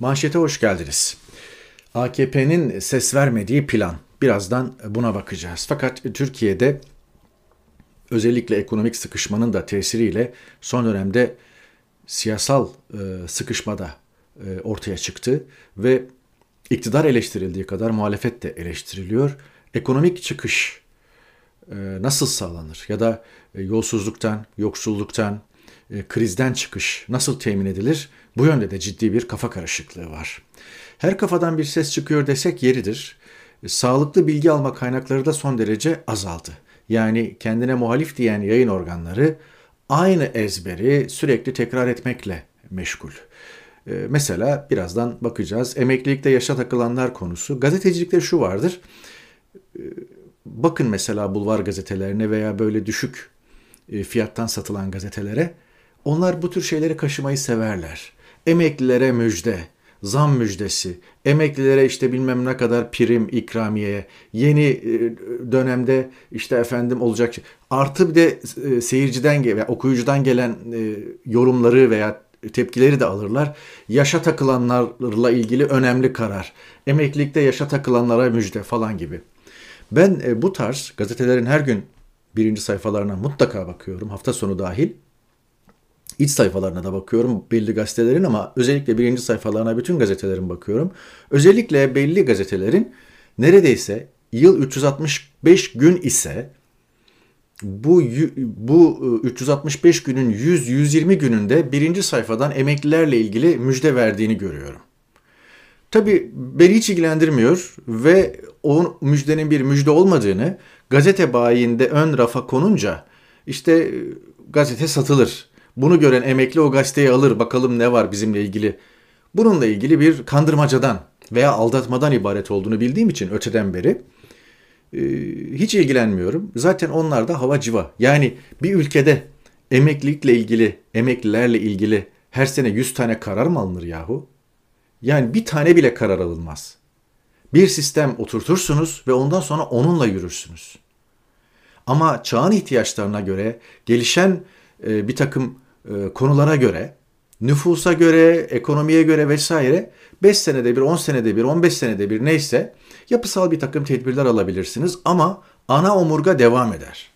Manşete hoş geldiniz. AKP'nin ses vermediği plan. Birazdan buna bakacağız. Fakat Türkiye'de özellikle ekonomik sıkışmanın da tesiriyle son dönemde siyasal e, sıkışma da e, ortaya çıktı ve iktidar eleştirildiği kadar muhalefet de eleştiriliyor. Ekonomik çıkış e, nasıl sağlanır ya da yolsuzluktan, yoksulluktan, krizden çıkış nasıl temin edilir? Bu yönde de ciddi bir kafa karışıklığı var. Her kafadan bir ses çıkıyor desek yeridir. Sağlıklı bilgi alma kaynakları da son derece azaldı. Yani kendine muhalif diyen yayın organları aynı ezberi sürekli tekrar etmekle meşgul. Ee, mesela birazdan bakacağız. Emeklilikte yaşa takılanlar konusu. Gazetecilikte şu vardır. Ee, bakın mesela bulvar gazetelerine veya böyle düşük e, fiyattan satılan gazetelere. Onlar bu tür şeyleri kaşımayı severler. Emeklilere müjde, zam müjdesi, emeklilere işte bilmem ne kadar prim, ikramiye, yeni e, dönemde işte efendim olacak artı bir de e, seyirciden veya okuyucudan gelen e, yorumları veya tepkileri de alırlar. Yaşa takılanlarla ilgili önemli karar. Emeklilikte yaşa takılanlara müjde falan gibi. Ben bu tarz gazetelerin her gün birinci sayfalarına mutlaka bakıyorum hafta sonu dahil iç sayfalarına da bakıyorum belli gazetelerin ama özellikle birinci sayfalarına bütün gazetelerin bakıyorum. Özellikle belli gazetelerin neredeyse yıl 365 gün ise bu bu 365 günün 100-120 gününde birinci sayfadan emeklilerle ilgili müjde verdiğini görüyorum. Tabi beni hiç ilgilendirmiyor ve o müjdenin bir müjde olmadığını gazete bayinde ön rafa konunca işte gazete satılır bunu gören emekli o gazeteyi alır bakalım ne var bizimle ilgili. Bununla ilgili bir kandırmacadan veya aldatmadan ibaret olduğunu bildiğim için öteden beri e, hiç ilgilenmiyorum. Zaten onlar da hava civa. Yani bir ülkede emeklilikle ilgili, emeklilerle ilgili her sene 100 tane karar mı alınır yahu? Yani bir tane bile karar alınmaz. Bir sistem oturtursunuz ve ondan sonra onunla yürürsünüz. Ama çağın ihtiyaçlarına göre gelişen e, bir takım e, konulara göre, nüfusa göre, ekonomiye göre vesaire 5 senede bir, 10 senede bir, 15 senede bir neyse yapısal bir takım tedbirler alabilirsiniz ama ana omurga devam eder.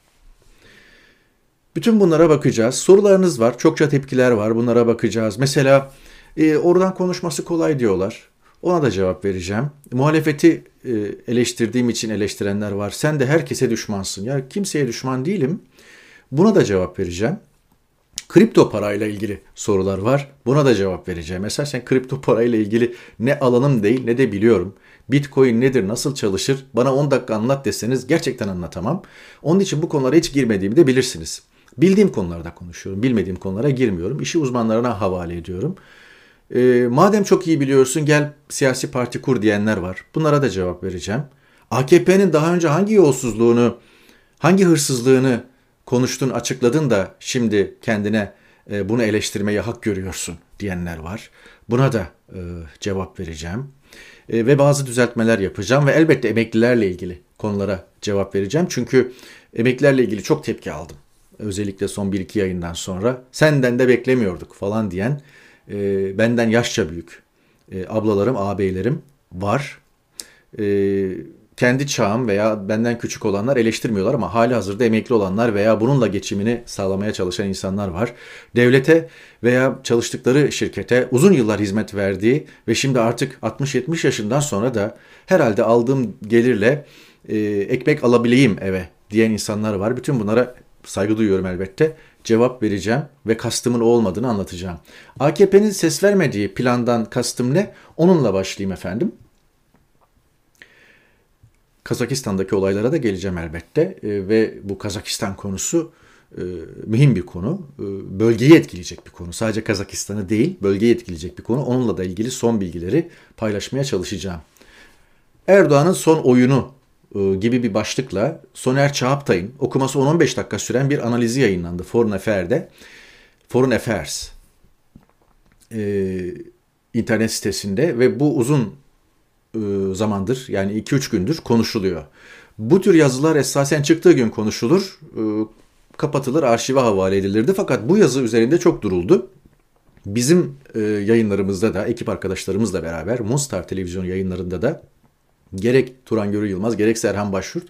Bütün bunlara bakacağız. Sorularınız var, çokça tepkiler var. Bunlara bakacağız. Mesela e, oradan konuşması kolay diyorlar. Ona da cevap vereceğim. Muhalefeti e, eleştirdiğim için eleştirenler var. Sen de herkese düşmansın. Ya kimseye düşman değilim. Buna da cevap vereceğim. Kripto parayla ilgili sorular var. Buna da cevap vereceğim. Mesela sen kripto parayla ilgili ne alanım değil ne de biliyorum. Bitcoin nedir, nasıl çalışır? Bana 10 dakika anlat deseniz gerçekten anlatamam. Onun için bu konulara hiç girmediğimi de bilirsiniz. Bildiğim konularda konuşuyorum. Bilmediğim konulara girmiyorum. İşi uzmanlarına havale ediyorum. E, madem çok iyi biliyorsun gel siyasi parti kur diyenler var. Bunlara da cevap vereceğim. AKP'nin daha önce hangi yolsuzluğunu, hangi hırsızlığını konuştun, açıkladın da şimdi kendine e, bunu eleştirmeye hak görüyorsun diyenler var. Buna da e, cevap vereceğim. E, ve bazı düzeltmeler yapacağım ve elbette emeklilerle ilgili konulara cevap vereceğim. Çünkü emeklilerle ilgili çok tepki aldım. Özellikle son 1-2 yayından sonra senden de beklemiyorduk falan diyen e, benden yaşça büyük e, ablalarım, ağabeylerim var. E, kendi çağım veya benden küçük olanlar eleştirmiyorlar ama hali hazırda emekli olanlar veya bununla geçimini sağlamaya çalışan insanlar var. Devlete veya çalıştıkları şirkete uzun yıllar hizmet verdiği ve şimdi artık 60-70 yaşından sonra da herhalde aldığım gelirle e, ekmek alabileyim eve diyen insanlar var. Bütün bunlara saygı duyuyorum elbette. Cevap vereceğim ve kastımın o olmadığını anlatacağım. AKP'nin ses vermediği plandan kastım ne? Onunla başlayayım efendim. Kazakistan'daki olaylara da geleceğim elbette e, ve bu Kazakistan konusu e, mühim bir konu. E, bölgeyi etkileyecek bir konu. Sadece Kazakistan'ı değil, bölgeyi etkileyecek bir konu. Onunla da ilgili son bilgileri paylaşmaya çalışacağım. Erdoğan'ın son oyunu e, gibi bir başlıkla Soner Çağaptay'ın okuması 10-15 dakika süren bir analizi yayınlandı Foreign Affairs'de. Foreign Affairs e, internet sitesinde ve bu uzun zamandır yani 2-3 gündür konuşuluyor. Bu tür yazılar esasen çıktığı gün konuşulur, e, kapatılır, arşive havale edilirdi. Fakat bu yazı üzerinde çok duruldu. Bizim e, yayınlarımızda da ekip arkadaşlarımızla beraber Monstar televizyon yayınlarında da gerek Turan Görü Yılmaz gerekse Erhan Başyurt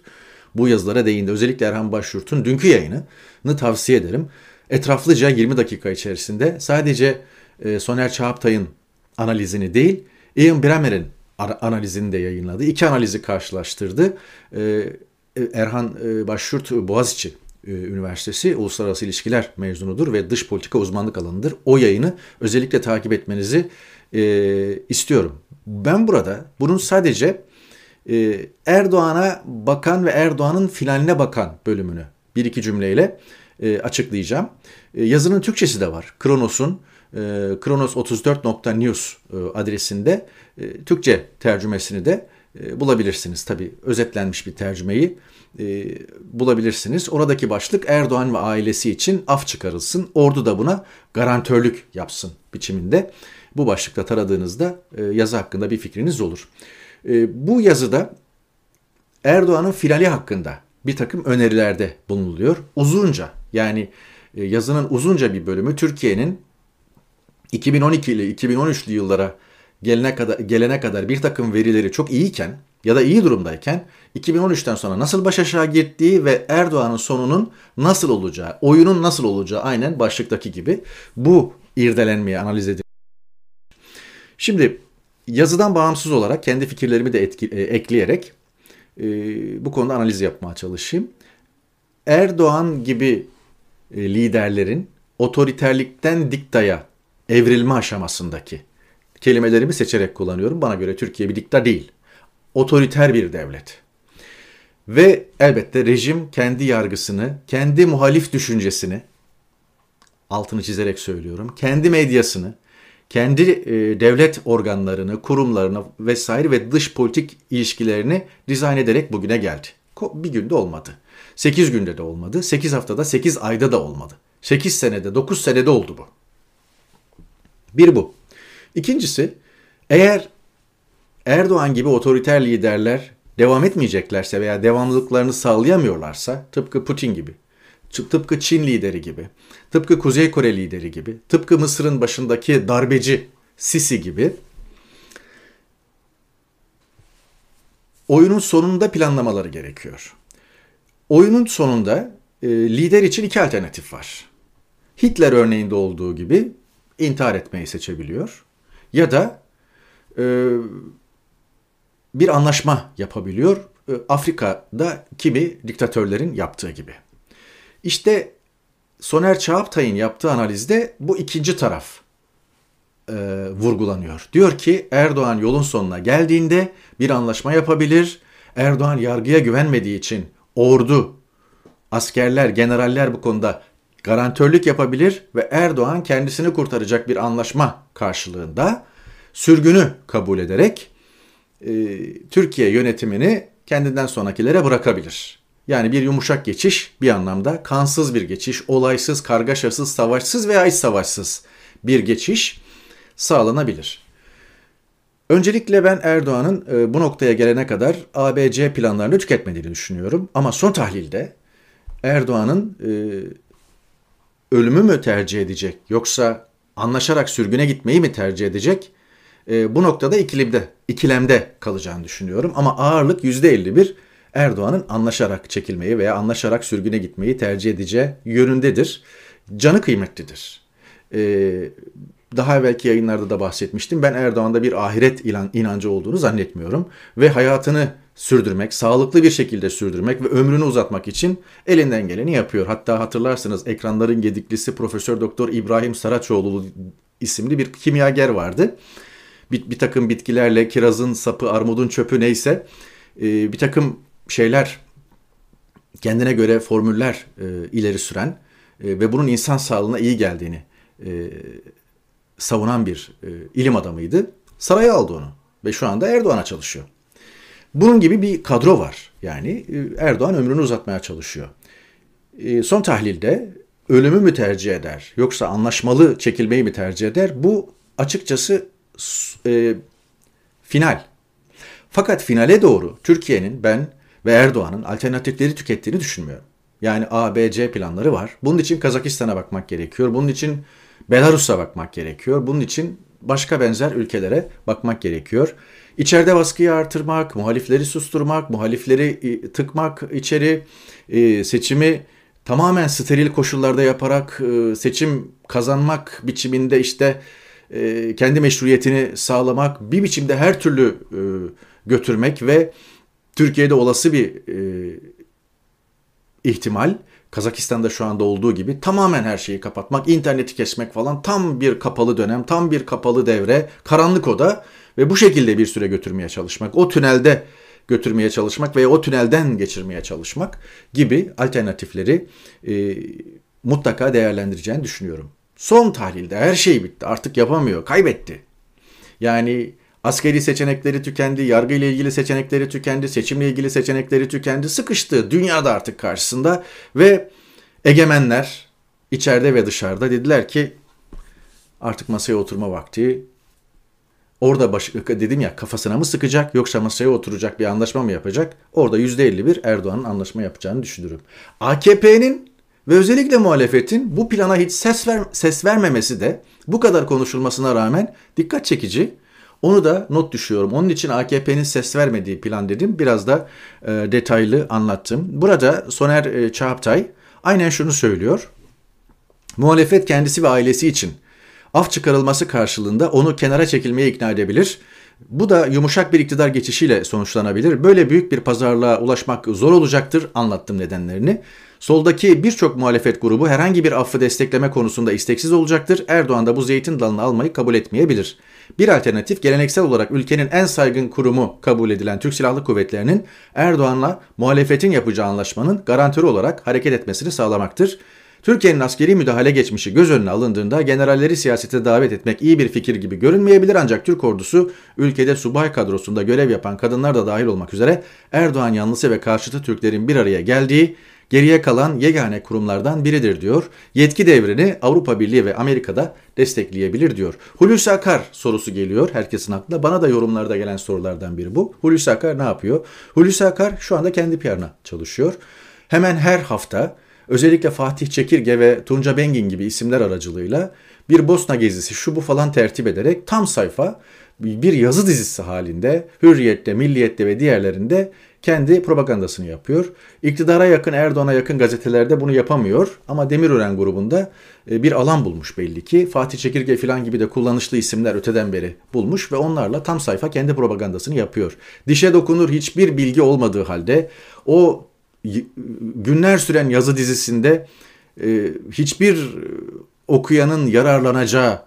bu yazılara değindi. Özellikle Erhan Başyurt'un dünkü yayınını tavsiye ederim. Etraflıca 20 dakika içerisinde sadece e, Soner Çağaptay'ın analizini değil, Ian Bremer'in analizini de yayınladı. İki analizi karşılaştırdı. E, e, Erhan Başyurt Boğaziçi Üniversitesi Uluslararası İlişkiler mezunudur ve dış politika uzmanlık alanıdır. O yayını özellikle takip etmenizi istiyorum. Ben burada bunun sadece Erdoğan'a bakan ve Erdoğan'ın finaline bakan bölümünü bir iki cümleyle açıklayacağım. Yazının Türkçesi de var. Kronos'un e, kronos34.news e, adresinde e, Türkçe tercümesini de e, bulabilirsiniz. Tabi özetlenmiş bir tercümeyi bulabilirsiniz. Oradaki başlık Erdoğan ve ailesi için af çıkarılsın. Ordu da buna garantörlük yapsın biçiminde. Bu başlıkta taradığınızda yazı hakkında bir fikriniz olur. Bu yazıda Erdoğan'ın finali hakkında bir takım önerilerde bulunuluyor. Uzunca yani yazının uzunca bir bölümü Türkiye'nin 2012 ile 2013'lü yıllara gelene kadar gelene kadar bir takım verileri çok iyiyken ya da iyi durumdayken 2013'ten sonra nasıl baş aşağı gittiği ve Erdoğan'ın sonunun nasıl olacağı, oyunun nasıl olacağı aynen başlıktaki gibi bu irdelenmeye analiz edilmiş. Şimdi yazıdan bağımsız olarak kendi fikirlerimi de etki, e, ekleyerek e, bu konuda analiz yapmaya çalışayım. Erdoğan gibi e, liderlerin otoriterlikten diktaya evrilme aşamasındaki kelimelerimi seçerek kullanıyorum. Bana göre Türkiye bir dikta değil. Otoriter bir devlet. Ve elbette rejim kendi yargısını, kendi muhalif düşüncesini, altını çizerek söylüyorum, kendi medyasını, kendi e, devlet organlarını, kurumlarını vesaire ve dış politik ilişkilerini dizayn ederek bugüne geldi. Bir günde olmadı. 8 günde de olmadı. 8 haftada, 8 ayda da olmadı. 8 senede, 9 senede oldu bu. Bir bu. İkincisi eğer Erdoğan gibi otoriter liderler devam etmeyeceklerse veya devamlılıklarını sağlayamıyorlarsa tıpkı Putin gibi, tıpkı Çin lideri gibi, tıpkı Kuzey Kore lideri gibi, tıpkı Mısır'ın başındaki darbeci Sisi gibi oyunun sonunda planlamaları gerekiyor. Oyunun sonunda e, lider için iki alternatif var. Hitler örneğinde olduğu gibi intihar etmeyi seçebiliyor ya da e, bir anlaşma yapabiliyor. E, Afrika'da kimi diktatörlerin yaptığı gibi. İşte Soner Çağaptay'ın yaptığı analizde bu ikinci taraf e, vurgulanıyor. Diyor ki Erdoğan yolun sonuna geldiğinde bir anlaşma yapabilir. Erdoğan yargıya güvenmediği için ordu, askerler, generaller bu konuda garantörlük yapabilir ve Erdoğan kendisini kurtaracak bir anlaşma karşılığında sürgünü kabul ederek e, Türkiye yönetimini kendinden sonrakilere bırakabilir. Yani bir yumuşak geçiş bir anlamda kansız bir geçiş, olaysız, kargaşasız, savaşsız veya iç savaşsız bir geçiş sağlanabilir. Öncelikle ben Erdoğan'ın e, bu noktaya gelene kadar ABC planlarını tüketmediğini düşünüyorum. Ama son tahlilde Erdoğan'ın e, ölümü mü tercih edecek yoksa anlaşarak sürgüne gitmeyi mi tercih edecek? E, bu noktada ikilemde, ikilemde kalacağını düşünüyorum. Ama ağırlık %51 Erdoğan'ın anlaşarak çekilmeyi veya anlaşarak sürgüne gitmeyi tercih edeceği yönündedir. Canı kıymetlidir. E, daha evvelki yayınlarda da bahsetmiştim. Ben Erdoğan'da bir ahiret ilan, inancı olduğunu zannetmiyorum. Ve hayatını sürdürmek, sağlıklı bir şekilde sürdürmek ve ömrünü uzatmak için elinden geleni yapıyor. Hatta hatırlarsınız ekranların gediklisi Profesör Doktor İbrahim Saraçoğlu isimli bir kimyager vardı. Bir, bir takım bitkilerle kirazın sapı, armudun çöpü neyse e, bir takım şeyler kendine göre formüller e, ileri süren e, ve bunun insan sağlığına iyi geldiğini savunan bir ilim adamıydı. Saraya aldı onu ve şu anda Erdoğan'a çalışıyor. Bunun gibi bir kadro var. Yani e, Erdoğan ömrünü uzatmaya çalışıyor. E, son tahlilde ölümü mü tercih eder yoksa anlaşmalı çekilmeyi mi tercih eder? Bu açıkçası e, final. Fakat finale doğru Türkiye'nin ben ve Erdoğan'ın alternatifleri tükettiğini düşünmüyorum. Yani A, B, C planları var. Bunun için Kazakistan'a bakmak gerekiyor. Bunun için Belarus'a bakmak gerekiyor. Bunun için başka benzer ülkelere bakmak gerekiyor. İçeride baskıyı artırmak, muhalifleri susturmak, muhalifleri e, tıkmak içeri, e, seçimi tamamen steril koşullarda yaparak e, seçim kazanmak biçiminde işte kendi meşruiyetini sağlamak, bir biçimde her türlü götürmek ve Türkiye'de olası bir ihtimal Kazakistan'da şu anda olduğu gibi tamamen her şeyi kapatmak, interneti kesmek falan tam bir kapalı dönem, tam bir kapalı devre, karanlık oda ve bu şekilde bir süre götürmeye çalışmak. O tünelde götürmeye çalışmak veya o tünelden geçirmeye çalışmak gibi alternatifleri e, mutlaka değerlendireceğini düşünüyorum. Son tahlilde her şey bitti. Artık yapamıyor. Kaybetti. Yani askeri seçenekleri tükendi, yargı ile ilgili seçenekleri tükendi, seçimle ilgili seçenekleri tükendi. Sıkıştı dünyada artık karşısında ve egemenler içeride ve dışarıda dediler ki artık masaya oturma vakti. Orada baş, dedim ya kafasına mı sıkacak yoksa masaya oturacak bir anlaşma mı yapacak? Orada %51 Erdoğan'ın anlaşma yapacağını düşünürüm. AKP'nin ve özellikle muhalefetin bu plana hiç ses, ver, ses vermemesi de bu kadar konuşulmasına rağmen dikkat çekici. Onu da not düşüyorum. Onun için AKP'nin ses vermediği plan dedim. Biraz da e, detaylı anlattım. Burada Soner e, Çağaptay aynen şunu söylüyor. Muhalefet kendisi ve ailesi için af çıkarılması karşılığında onu kenara çekilmeye ikna edebilir. Bu da yumuşak bir iktidar geçişiyle sonuçlanabilir. Böyle büyük bir pazarlığa ulaşmak zor olacaktır. Anlattım nedenlerini. Soldaki birçok muhalefet grubu herhangi bir affı destekleme konusunda isteksiz olacaktır. Erdoğan da bu zeytin dalını almayı kabul etmeyebilir. Bir alternatif geleneksel olarak ülkenin en saygın kurumu kabul edilen Türk Silahlı Kuvvetleri'nin Erdoğan'la muhalefetin yapacağı anlaşmanın garantörü olarak hareket etmesini sağlamaktır. Türkiye'nin askeri müdahale geçmişi göz önüne alındığında generalleri siyasete davet etmek iyi bir fikir gibi görünmeyebilir ancak Türk ordusu ülkede subay kadrosunda görev yapan kadınlar da dahil olmak üzere Erdoğan yanlısı ve karşıtı Türklerin bir araya geldiği geriye kalan yegane kurumlardan biridir diyor. Yetki devrini Avrupa Birliği ve Amerika'da destekleyebilir diyor. Hulusi Akar sorusu geliyor herkesin aklına. Bana da yorumlarda gelen sorulardan biri bu. Hulusi Akar ne yapıyor? Hulusi Akar şu anda kendi PR'ına çalışıyor. Hemen her hafta özellikle Fatih Çekirge ve Tunca Bengin gibi isimler aracılığıyla bir Bosna gezisi şu bu falan tertip ederek tam sayfa bir yazı dizisi halinde Hürriyet'te, Milliyet'te ve diğerlerinde kendi propagandasını yapıyor. İktidara yakın, Erdoğan'a yakın gazetelerde bunu yapamıyor ama Demirören grubunda e, bir alan bulmuş belli ki. Fatih Çekirge falan gibi de kullanışlı isimler öteden beri bulmuş ve onlarla tam sayfa kendi propagandasını yapıyor. Dişe dokunur hiçbir bilgi olmadığı halde o günler süren yazı dizisinde e, hiçbir okuyanın yararlanacağı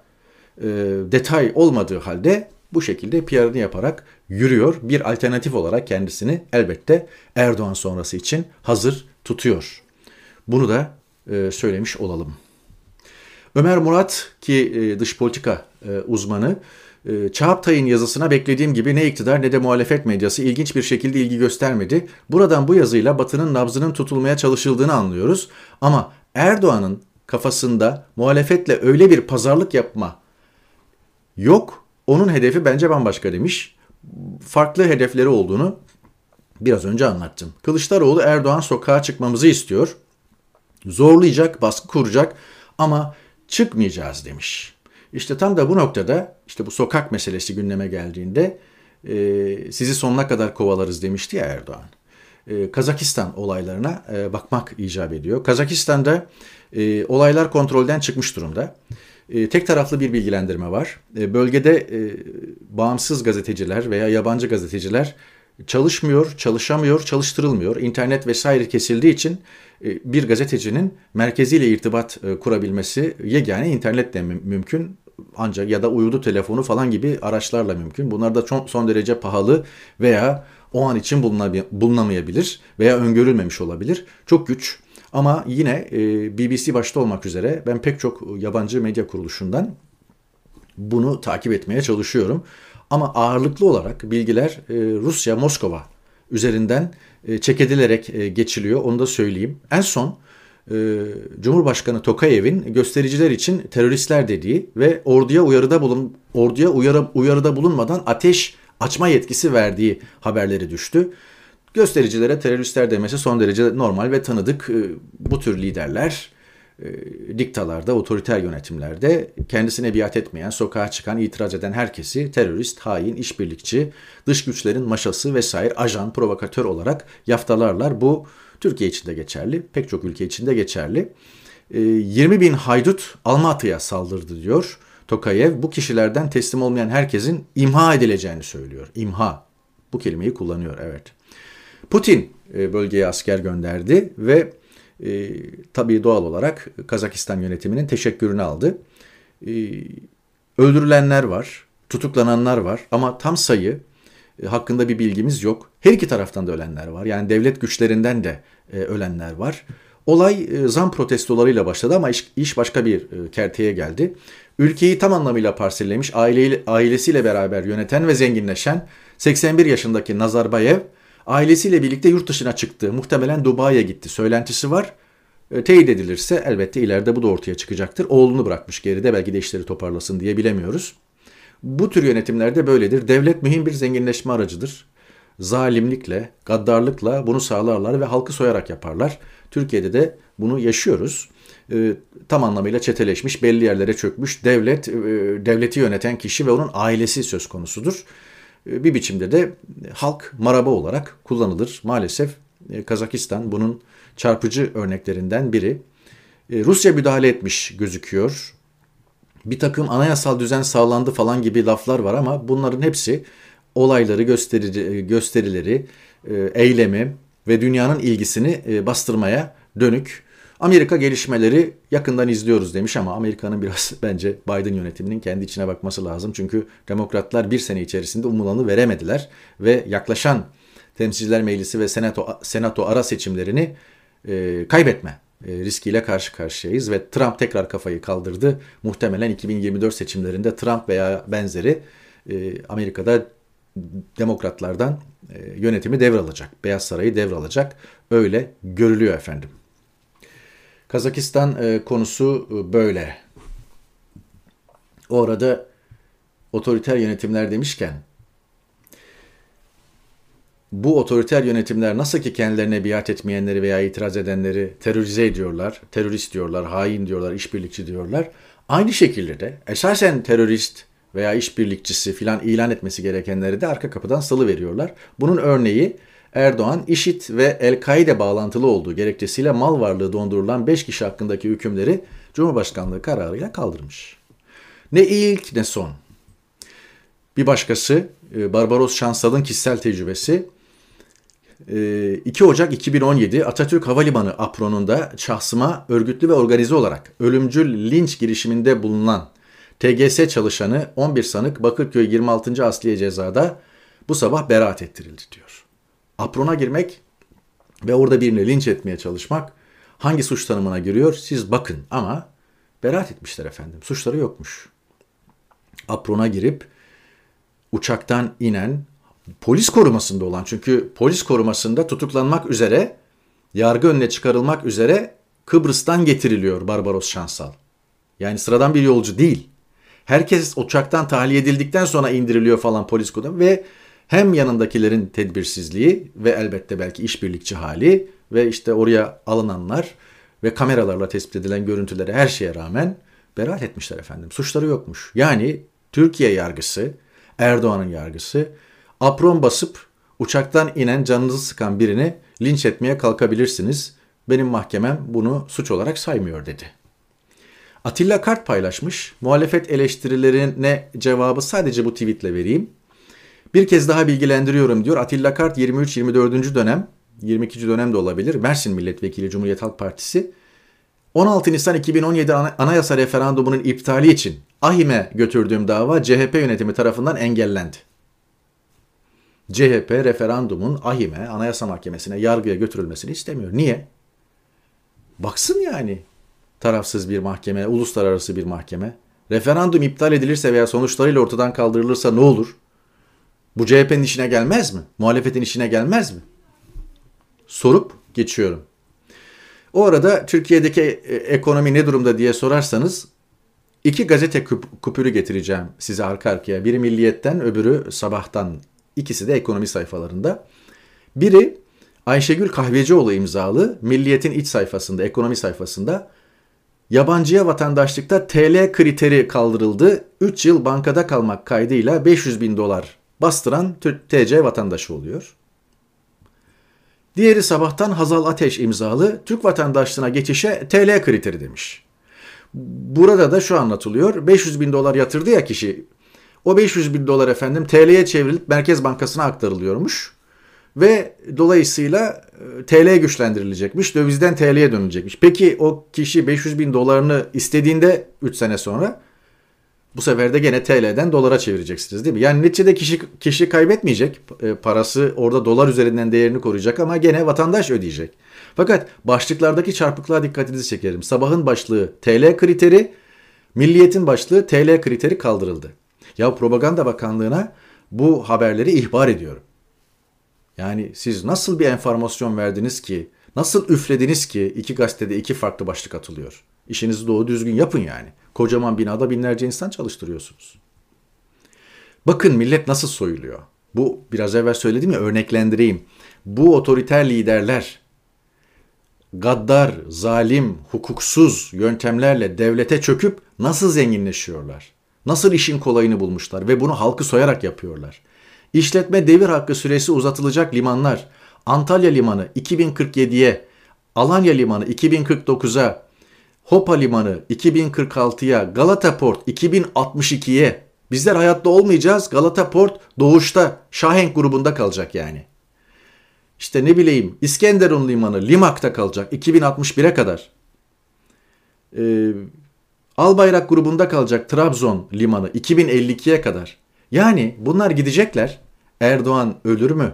e, detay olmadığı halde bu şekilde PR'ını yaparak yürüyor. Bir alternatif olarak kendisini elbette Erdoğan sonrası için hazır tutuyor. Bunu da e, söylemiş olalım. Ömer Murat ki e, dış politika e, uzmanı e, Çağaptay'ın yazısına beklediğim gibi ne iktidar ne de muhalefet medyası ilginç bir şekilde ilgi göstermedi. Buradan bu yazıyla Batı'nın nabzının tutulmaya çalışıldığını anlıyoruz. Ama Erdoğan'ın kafasında muhalefetle öyle bir pazarlık yapma yok. Onun hedefi bence bambaşka demiş. Farklı hedefleri olduğunu biraz önce anlattım. Kılıçdaroğlu Erdoğan sokağa çıkmamızı istiyor. Zorlayacak, baskı kuracak ama çıkmayacağız demiş. İşte tam da bu noktada işte bu sokak meselesi gündeme geldiğinde e, sizi sonuna kadar kovalarız demişti ya Erdoğan. E, Kazakistan olaylarına e, bakmak icap ediyor. Kazakistan'da e, olaylar kontrolden çıkmış durumda. E, tek taraflı bir bilgilendirme var. E, bölgede e, bağımsız gazeteciler veya yabancı gazeteciler çalışmıyor, çalışamıyor, çalıştırılmıyor. İnternet vesaire kesildiği için bir gazetecinin merkeziyle irtibat e, kurabilmesi yegane internetle mümkün ancak ya da uydu telefonu falan gibi araçlarla mümkün. Bunlar da çok son derece pahalı veya o an için bulunamayabilir veya öngörülmemiş olabilir. Çok güç. Ama yine e, BBC başta olmak üzere ben pek çok yabancı medya kuruluşundan bunu takip etmeye çalışıyorum. Ama ağırlıklı olarak bilgiler e, Rusya, Moskova üzerinden e, çekedilerek e, geçiliyor. Onu da söyleyeyim. En son e, Cumhurbaşkanı Tokayev'in göstericiler için teröristler dediği ve orduya uyarıda bulun orduya uyarı, uyarıda bulunmadan ateş açma yetkisi verdiği haberleri düştü. Göstericilere teröristler demesi son derece normal ve tanıdık. Bu tür liderler diktalarda, otoriter yönetimlerde kendisine biat etmeyen, sokağa çıkan, itiraz eden herkesi terörist, hain, işbirlikçi, dış güçlerin maşası vesaire ajan, provokatör olarak yaftalarlar. Bu Türkiye için de geçerli, pek çok ülke için de geçerli. 20 e, bin haydut Almatı'ya saldırdı diyor Tokayev. Bu kişilerden teslim olmayan herkesin imha edileceğini söylüyor. İmha. Bu kelimeyi kullanıyor evet. Putin e, bölgeye asker gönderdi ve e, tabii doğal olarak Kazakistan yönetiminin teşekkürünü aldı. E, öldürülenler var, tutuklananlar var ama tam sayı e, hakkında bir bilgimiz yok. Her iki taraftan da ölenler var. Yani devlet güçlerinden de e, ölenler var. Olay e, zam protestolarıyla başladı ama iş, iş başka bir e, kerteye geldi. Ülkeyi tam anlamıyla parsellemiş, aile, ailesiyle beraber yöneten ve zenginleşen 81 yaşındaki Nazarbayev ailesiyle birlikte yurt dışına çıktı. Muhtemelen Dubai'ye gitti. Söylentisi var. E, teyit edilirse elbette ileride bu da ortaya çıkacaktır. Oğlunu bırakmış geride belki de işleri toparlasın diye bilemiyoruz. Bu tür yönetimlerde böyledir. Devlet mühim bir zenginleşme aracıdır. Zalimlikle, gaddarlıkla bunu sağlarlar ve halkı soyarak yaparlar. Türkiye'de de bunu yaşıyoruz. E, tam anlamıyla çeteleşmiş, belli yerlere çökmüş devlet, e, devleti yöneten kişi ve onun ailesi söz konusudur. E, bir biçimde de halk maraba olarak kullanılır. Maalesef e, Kazakistan bunun çarpıcı örneklerinden biri. E, Rusya müdahale etmiş gözüküyor. Bir takım anayasal düzen sağlandı falan gibi laflar var ama bunların hepsi olayları, gösteri, gösterileri, eylemi ve dünyanın ilgisini bastırmaya dönük Amerika gelişmeleri yakından izliyoruz demiş ama Amerika'nın biraz bence Biden yönetiminin kendi içine bakması lazım. Çünkü demokratlar bir sene içerisinde umulanı veremediler ve yaklaşan Temsilciler Meclisi ve Senato, Senato ara seçimlerini e, kaybetme e, riskiyle karşı karşıyayız ve Trump tekrar kafayı kaldırdı. Muhtemelen 2024 seçimlerinde Trump veya benzeri e, Amerika'da demokratlardan e, yönetimi devralacak. Beyaz Saray'ı devralacak. Öyle görülüyor efendim. Kazakistan e, konusu e, böyle. Orada otoriter yönetimler demişken bu otoriter yönetimler nasıl ki kendilerine biat etmeyenleri veya itiraz edenleri terörize ediyorlar, terörist diyorlar, hain diyorlar, işbirlikçi diyorlar. Aynı şekilde de esasen terörist veya işbirlikçisi filan ilan etmesi gerekenleri de arka kapıdan salı veriyorlar. Bunun örneği Erdoğan, IŞİD ve El-Kaide bağlantılı olduğu gerekçesiyle mal varlığı dondurulan 5 kişi hakkındaki hükümleri Cumhurbaşkanlığı kararıyla kaldırmış. Ne ilk ne son. Bir başkası e, Barbaros Şansal'ın kişisel tecrübesi 2 e, Ocak 2017 Atatürk Havalimanı apronunda şahsıma örgütlü ve organize olarak ölümcül linç girişiminde bulunan TGS çalışanı 11 sanık Bakırköy 26. Asliye Ceza'da bu sabah beraat ettirildi diyor aprona girmek ve orada birini linç etmeye çalışmak hangi suç tanımına giriyor siz bakın ama beraat etmişler efendim. Suçları yokmuş. Aprona girip uçaktan inen polis korumasında olan çünkü polis korumasında tutuklanmak üzere yargı önüne çıkarılmak üzere Kıbrıs'tan getiriliyor Barbaros Şansal. Yani sıradan bir yolcu değil. Herkes uçaktan tahliye edildikten sonra indiriliyor falan polis koruması ve hem yanındakilerin tedbirsizliği ve elbette belki işbirlikçi hali ve işte oraya alınanlar ve kameralarla tespit edilen görüntülere her şeye rağmen beraat etmişler efendim. Suçları yokmuş. Yani Türkiye yargısı, Erdoğan'ın yargısı apron basıp uçaktan inen canınızı sıkan birini linç etmeye kalkabilirsiniz. Benim mahkemem bunu suç olarak saymıyor dedi. Atilla Kart paylaşmış. Muhalefet eleştirilerine cevabı sadece bu tweetle vereyim. Bir kez daha bilgilendiriyorum diyor. Atilla Kart 23-24. dönem, 22. dönem de olabilir. Mersin Milletvekili Cumhuriyet Halk Partisi. 16 Nisan 2017 anayasa referandumunun iptali için AHİM'e götürdüğüm dava CHP yönetimi tarafından engellendi. CHP referandumun AHİM'e, Anayasa Mahkemesi'ne, yargıya götürülmesini istemiyor. Niye? Baksın yani tarafsız bir mahkeme, uluslararası bir mahkeme. Referandum iptal edilirse veya sonuçlarıyla ortadan kaldırılırsa ne olur? Bu CHP'nin işine gelmez mi? Muhalefetin işine gelmez mi? Sorup geçiyorum. O arada Türkiye'deki e, ekonomi ne durumda diye sorarsanız iki gazete kupürü getireceğim size arka arkaya. Biri Milliyet'ten öbürü Sabah'tan. İkisi de ekonomi sayfalarında. Biri Ayşegül Kahvecioğlu imzalı Milliyet'in iç sayfasında, ekonomi sayfasında yabancıya vatandaşlıkta TL kriteri kaldırıldı. 3 yıl bankada kalmak kaydıyla 500 bin dolar bastıran TC vatandaşı oluyor. Diğeri sabahtan Hazal Ateş imzalı Türk vatandaşlığına geçişe TL kriteri demiş. Burada da şu anlatılıyor. 500 bin dolar yatırdı ya kişi. O 500 bin dolar efendim TL'ye çevrilip Merkez Bankası'na aktarılıyormuş. Ve dolayısıyla e, TL güçlendirilecekmiş. Dövizden TL'ye dönülecekmiş. Peki o kişi 500 bin dolarını istediğinde 3 sene sonra bu sefer de gene TL'den dolara çevireceksiniz değil mi? Yani neticede kişi, kişi kaybetmeyecek. E, parası orada dolar üzerinden değerini koruyacak ama gene vatandaş ödeyecek. Fakat başlıklardaki çarpıklığa dikkatinizi çekerim. Sabahın başlığı TL kriteri, milliyetin başlığı TL kriteri kaldırıldı. Ya Propaganda Bakanlığı'na bu haberleri ihbar ediyorum. Yani siz nasıl bir enformasyon verdiniz ki, nasıl üflediniz ki iki gazetede iki farklı başlık atılıyor? İşinizi doğru düzgün yapın yani. Kocaman binada binlerce insan çalıştırıyorsunuz. Bakın millet nasıl soyuluyor. Bu biraz evvel söyledim ya örneklendireyim. Bu otoriter liderler gaddar, zalim, hukuksuz yöntemlerle devlete çöküp nasıl zenginleşiyorlar? Nasıl işin kolayını bulmuşlar ve bunu halkı soyarak yapıyorlar? İşletme devir hakkı süresi uzatılacak limanlar Antalya Limanı 2047'ye, Alanya Limanı 2049'a, Hopa Limanı 2046'ya, Galata Port 2062'ye. Bizler hayatta olmayacağız. Galata Port doğuşta Şahenk grubunda kalacak yani. İşte ne bileyim İskenderun Limanı Limak'ta kalacak 2061'e kadar. Ee, Albayrak grubunda kalacak Trabzon Limanı 2052'ye kadar. Yani bunlar gidecekler. Erdoğan ölür mü?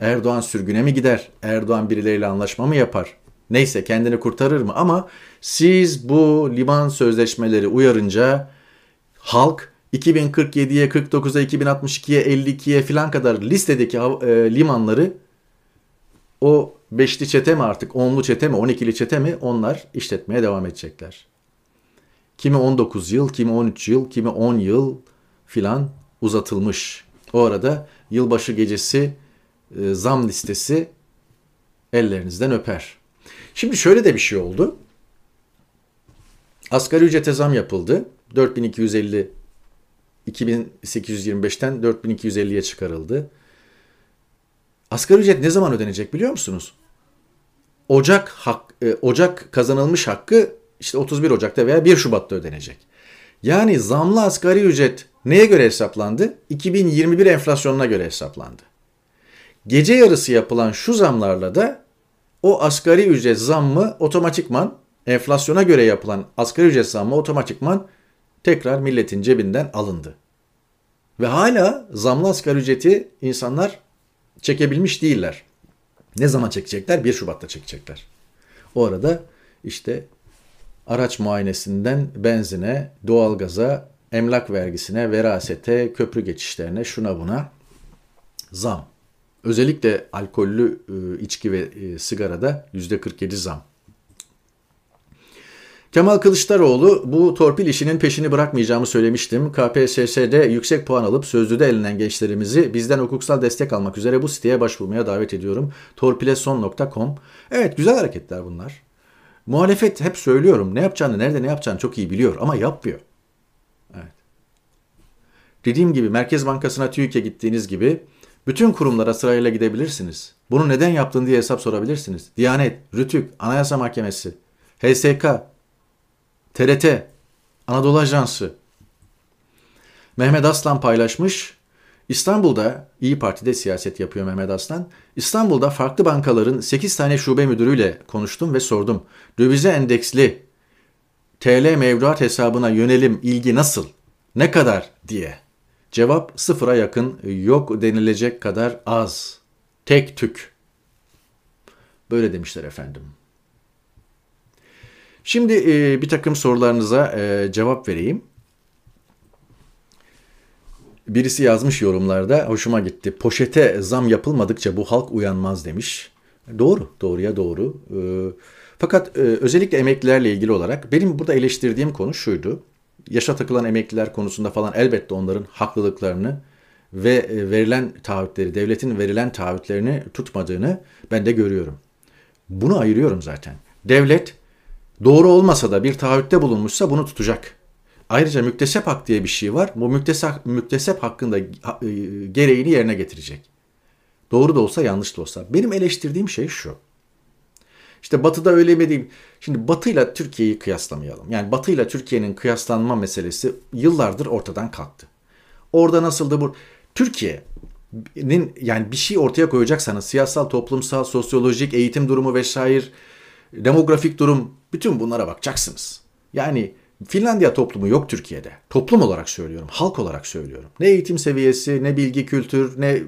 Erdoğan sürgüne mi gider? Erdoğan birileriyle anlaşma mı yapar? Neyse kendini kurtarır mı? Ama siz bu liman sözleşmeleri uyarınca halk 2047'ye, 49'a, 2062'ye, 52'ye filan kadar listedeki e, limanları o beşli çete mi artık, onlu çete mi, 12'li çete mi onlar işletmeye devam edecekler. Kimi 19 yıl, kimi 13 yıl, kimi 10 yıl filan uzatılmış. O arada yılbaşı gecesi e, zam listesi ellerinizden öper. Şimdi şöyle de bir şey oldu. Asgari ücrete zam yapıldı. 4250 2825'ten 4250'ye çıkarıldı. Asgari ücret ne zaman ödenecek biliyor musunuz? Ocak hak, e, Ocak kazanılmış hakkı işte 31 Ocak'ta veya 1 Şubat'ta ödenecek. Yani zamlı asgari ücret neye göre hesaplandı? 2021 enflasyonuna göre hesaplandı. Gece yarısı yapılan şu zamlarla da o asgari ücret zammı otomatikman enflasyona göre yapılan asgari ücret zammı otomatikman tekrar milletin cebinden alındı. Ve hala zamlı asgari ücreti insanlar çekebilmiş değiller. Ne zaman çekecekler? 1 Şubat'ta çekecekler. O arada işte araç muayenesinden benzine, doğalgaza, emlak vergisine, verasete, köprü geçişlerine, şuna buna zam. Özellikle alkollü e, içki ve e, sigarada %47 zam. Kemal Kılıçdaroğlu bu torpil işinin peşini bırakmayacağımı söylemiştim. KPSS'de yüksek puan alıp sözlüde elenen gençlerimizi bizden hukuksal destek almak üzere bu siteye başvurmaya davet ediyorum. torpileson.com Evet güzel hareketler bunlar. Muhalefet hep söylüyorum ne yapacağını nerede ne yapacağını çok iyi biliyor ama yapmıyor. Evet. Dediğim gibi Merkez Bankası'na TÜİK'e gittiğiniz gibi bütün kurumlara sırayla gidebilirsiniz. Bunu neden yaptın diye hesap sorabilirsiniz. Diyanet, Rütük, Anayasa Mahkemesi, HSK, TRT, Anadolu Ajansı. Mehmet Aslan paylaşmış. İstanbul'da İyi Parti'de siyaset yapıyor Mehmet Aslan. İstanbul'da farklı bankaların 8 tane şube müdürüyle konuştum ve sordum. Dövize endeksli TL mevduat hesabına yönelim ilgi nasıl? Ne kadar diye. Cevap sıfıra yakın yok denilecek kadar az. Tek tük. Böyle demişler efendim. Şimdi e, bir takım sorularınıza e, cevap vereyim. Birisi yazmış yorumlarda hoşuma gitti. Poşete zam yapılmadıkça bu halk uyanmaz demiş. Doğru, doğruya doğru. E, fakat e, özellikle emeklilerle ilgili olarak benim burada eleştirdiğim konu şuydu. Yaşa takılan emekliler konusunda falan elbette onların haklılıklarını ve e, verilen taahhütleri, devletin verilen taahhütlerini tutmadığını ben de görüyorum. Bunu ayırıyorum zaten. Devlet doğru olmasa da bir taahhütte bulunmuşsa bunu tutacak. Ayrıca müktesep hak diye bir şey var. Bu müktesep, müktesep hakkında e, gereğini yerine getirecek. Doğru da olsa yanlış da olsa. Benim eleştirdiğim şey şu. İşte Batı'da öyle mi değil. Şimdi Batı'yla Türkiye'yi kıyaslamayalım. Yani Batı'yla Türkiye'nin kıyaslanma meselesi yıllardır ortadan kalktı. Orada nasıldı bu? Türkiye'nin yani bir şey ortaya koyacaksanız siyasal, toplumsal, sosyolojik, eğitim durumu vesaire, demografik durum bütün bunlara bakacaksınız. Yani Finlandiya toplumu yok Türkiye'de. Toplum olarak söylüyorum, halk olarak söylüyorum. Ne eğitim seviyesi, ne bilgi kültür, ne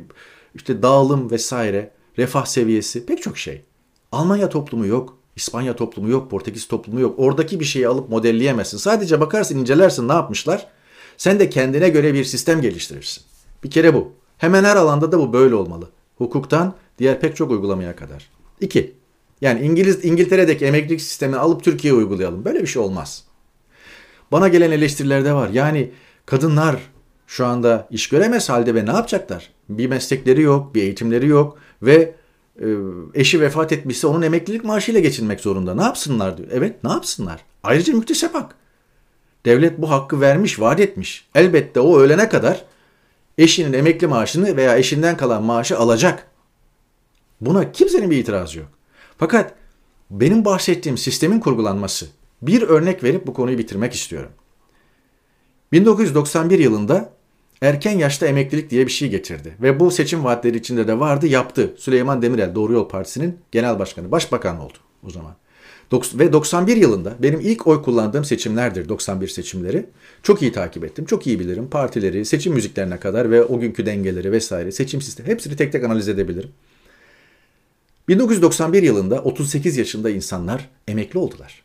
işte dağılım vesaire, refah seviyesi pek çok şey. Almanya toplumu yok. İspanya toplumu yok, Portekiz toplumu yok. Oradaki bir şeyi alıp modelleyemezsin. Sadece bakarsın, incelersin ne yapmışlar. Sen de kendine göre bir sistem geliştirirsin. Bir kere bu. Hemen her alanda da bu böyle olmalı. Hukuktan diğer pek çok uygulamaya kadar. İki. Yani İngiliz İngiltere'deki emeklilik sistemini alıp Türkiye'ye uygulayalım. Böyle bir şey olmaz. Bana gelen eleştirilerde var. Yani kadınlar şu anda iş göremez halde ve ne yapacaklar? Bir meslekleri yok, bir eğitimleri yok ve eşi vefat etmişse onun emeklilik maaşıyla geçinmek zorunda. Ne yapsınlar diyor. Evet ne yapsınlar? Ayrıca müktesep hak. Devlet bu hakkı vermiş, vaat etmiş. Elbette o ölene kadar eşinin emekli maaşını veya eşinden kalan maaşı alacak. Buna kimsenin bir itirazı yok. Fakat benim bahsettiğim sistemin kurgulanması bir örnek verip bu konuyu bitirmek istiyorum. 1991 yılında erken yaşta emeklilik diye bir şey getirdi. Ve bu seçim vaatleri içinde de vardı, yaptı. Süleyman Demirel Doğru Yol Partisi'nin genel başkanı, başbakan oldu o zaman. Ve 91 yılında benim ilk oy kullandığım seçimlerdir 91 seçimleri. Çok iyi takip ettim, çok iyi bilirim. Partileri, seçim müziklerine kadar ve o günkü dengeleri vesaire, seçim sistemi hepsini tek tek analiz edebilirim. 1991 yılında 38 yaşında insanlar emekli oldular.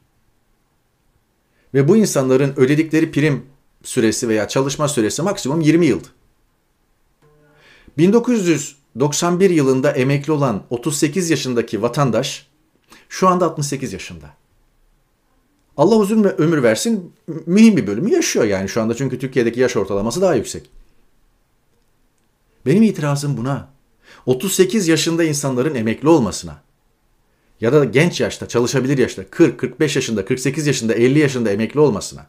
Ve bu insanların ödedikleri prim süresi veya çalışma süresi maksimum 20 yıldı. 1991 yılında emekli olan 38 yaşındaki vatandaş şu anda 68 yaşında. Allah uzun ömür versin mühim bir bölümü yaşıyor yani şu anda çünkü Türkiye'deki yaş ortalaması daha yüksek. Benim itirazım buna. 38 yaşında insanların emekli olmasına ya da genç yaşta, çalışabilir yaşta 40, 45 yaşında, 48 yaşında, 50 yaşında emekli olmasına.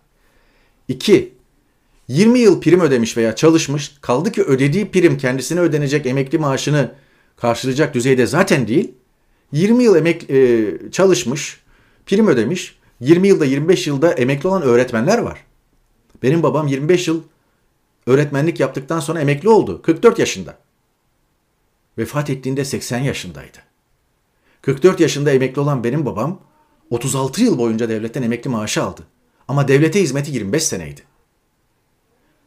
2. 20 yıl prim ödemiş veya çalışmış, kaldı ki ödediği prim kendisine ödenecek emekli maaşını karşılayacak düzeyde zaten değil. 20 yıl emek e, çalışmış, prim ödemiş, 20 yılda 25 yılda emekli olan öğretmenler var. Benim babam 25 yıl öğretmenlik yaptıktan sonra emekli oldu. 44 yaşında. Vefat ettiğinde 80 yaşındaydı. 44 yaşında emekli olan benim babam 36 yıl boyunca devletten emekli maaşı aldı. Ama devlete hizmeti 25 seneydi.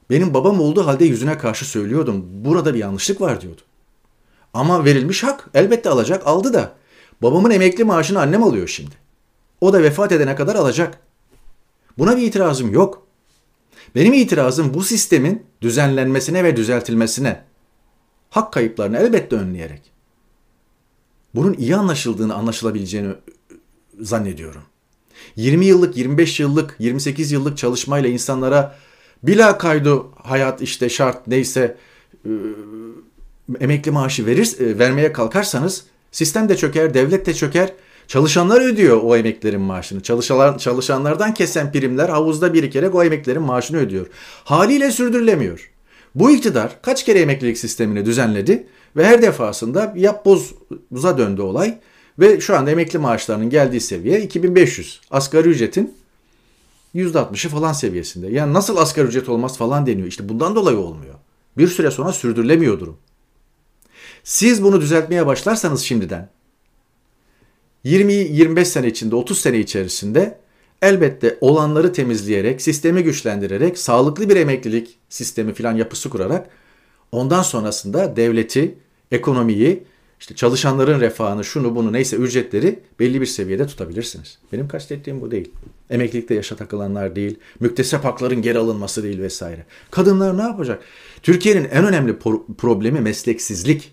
Benim babam olduğu halde yüzüne karşı söylüyordum. Burada bir yanlışlık var diyordu. Ama verilmiş hak elbette alacak aldı da. Babamın emekli maaşını annem alıyor şimdi. O da vefat edene kadar alacak. Buna bir itirazım yok. Benim itirazım bu sistemin düzenlenmesine ve düzeltilmesine. Hak kayıplarını elbette önleyerek. Bunun iyi anlaşıldığını, anlaşılabileceğini zannediyorum. 20 yıllık, 25 yıllık, 28 yıllık çalışmayla insanlara bila kaydı hayat işte şart neyse e, emekli maaşı verir, e, vermeye kalkarsanız sistem de çöker, devlet de çöker. Çalışanlar ödüyor o emeklerin maaşını. Çalışanlar, çalışanlardan kesen primler havuzda birikerek o emeklerin maaşını ödüyor. Haliyle sürdürülemiyor. Bu iktidar kaç kere emeklilik sistemini düzenledi ve her defasında yapboza döndü olay. Ve şu anda emekli maaşlarının geldiği seviye 2500. Asgari ücretin %60'ı falan seviyesinde. Yani nasıl asgari ücret olmaz falan deniyor. İşte bundan dolayı olmuyor. Bir süre sonra sürdürülemiyor durum. Siz bunu düzeltmeye başlarsanız şimdiden 20-25 sene içinde, 30 sene içerisinde elbette olanları temizleyerek, sistemi güçlendirerek, sağlıklı bir emeklilik sistemi filan yapısı kurarak ondan sonrasında devleti, ekonomiyi, işte çalışanların refahını, şunu bunu neyse ücretleri belli bir seviyede tutabilirsiniz. Benim kastettiğim bu değil. Emeklilikte yaşa takılanlar değil, müktesep hakların geri alınması değil vesaire. Kadınlar ne yapacak? Türkiye'nin en önemli problemi mesleksizlik.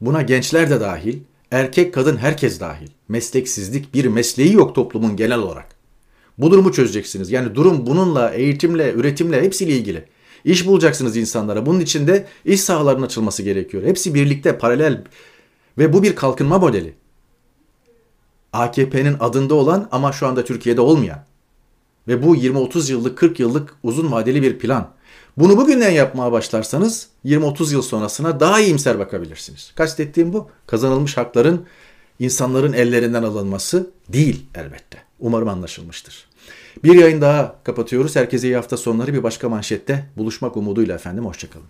Buna gençler de dahil, erkek kadın herkes dahil. Mesleksizlik bir mesleği yok toplumun genel olarak. Bu durumu çözeceksiniz. Yani durum bununla, eğitimle, üretimle hepsiyle ilgili. İş bulacaksınız insanlara. Bunun için de iş sahalarının açılması gerekiyor. Hepsi birlikte paralel ve bu bir kalkınma modeli. AKP'nin adında olan ama şu anda Türkiye'de olmayan. Ve bu 20-30 yıllık, 40 yıllık uzun vadeli bir plan. Bunu bugünden yapmaya başlarsanız 20-30 yıl sonrasına daha iyimser bakabilirsiniz. Kastettiğim bu. Kazanılmış hakların insanların ellerinden alınması değil elbette. Umarım anlaşılmıştır. Bir yayın daha kapatıyoruz. Herkese iyi hafta sonları bir başka manşette buluşmak umuduyla efendim. Hoşçakalın.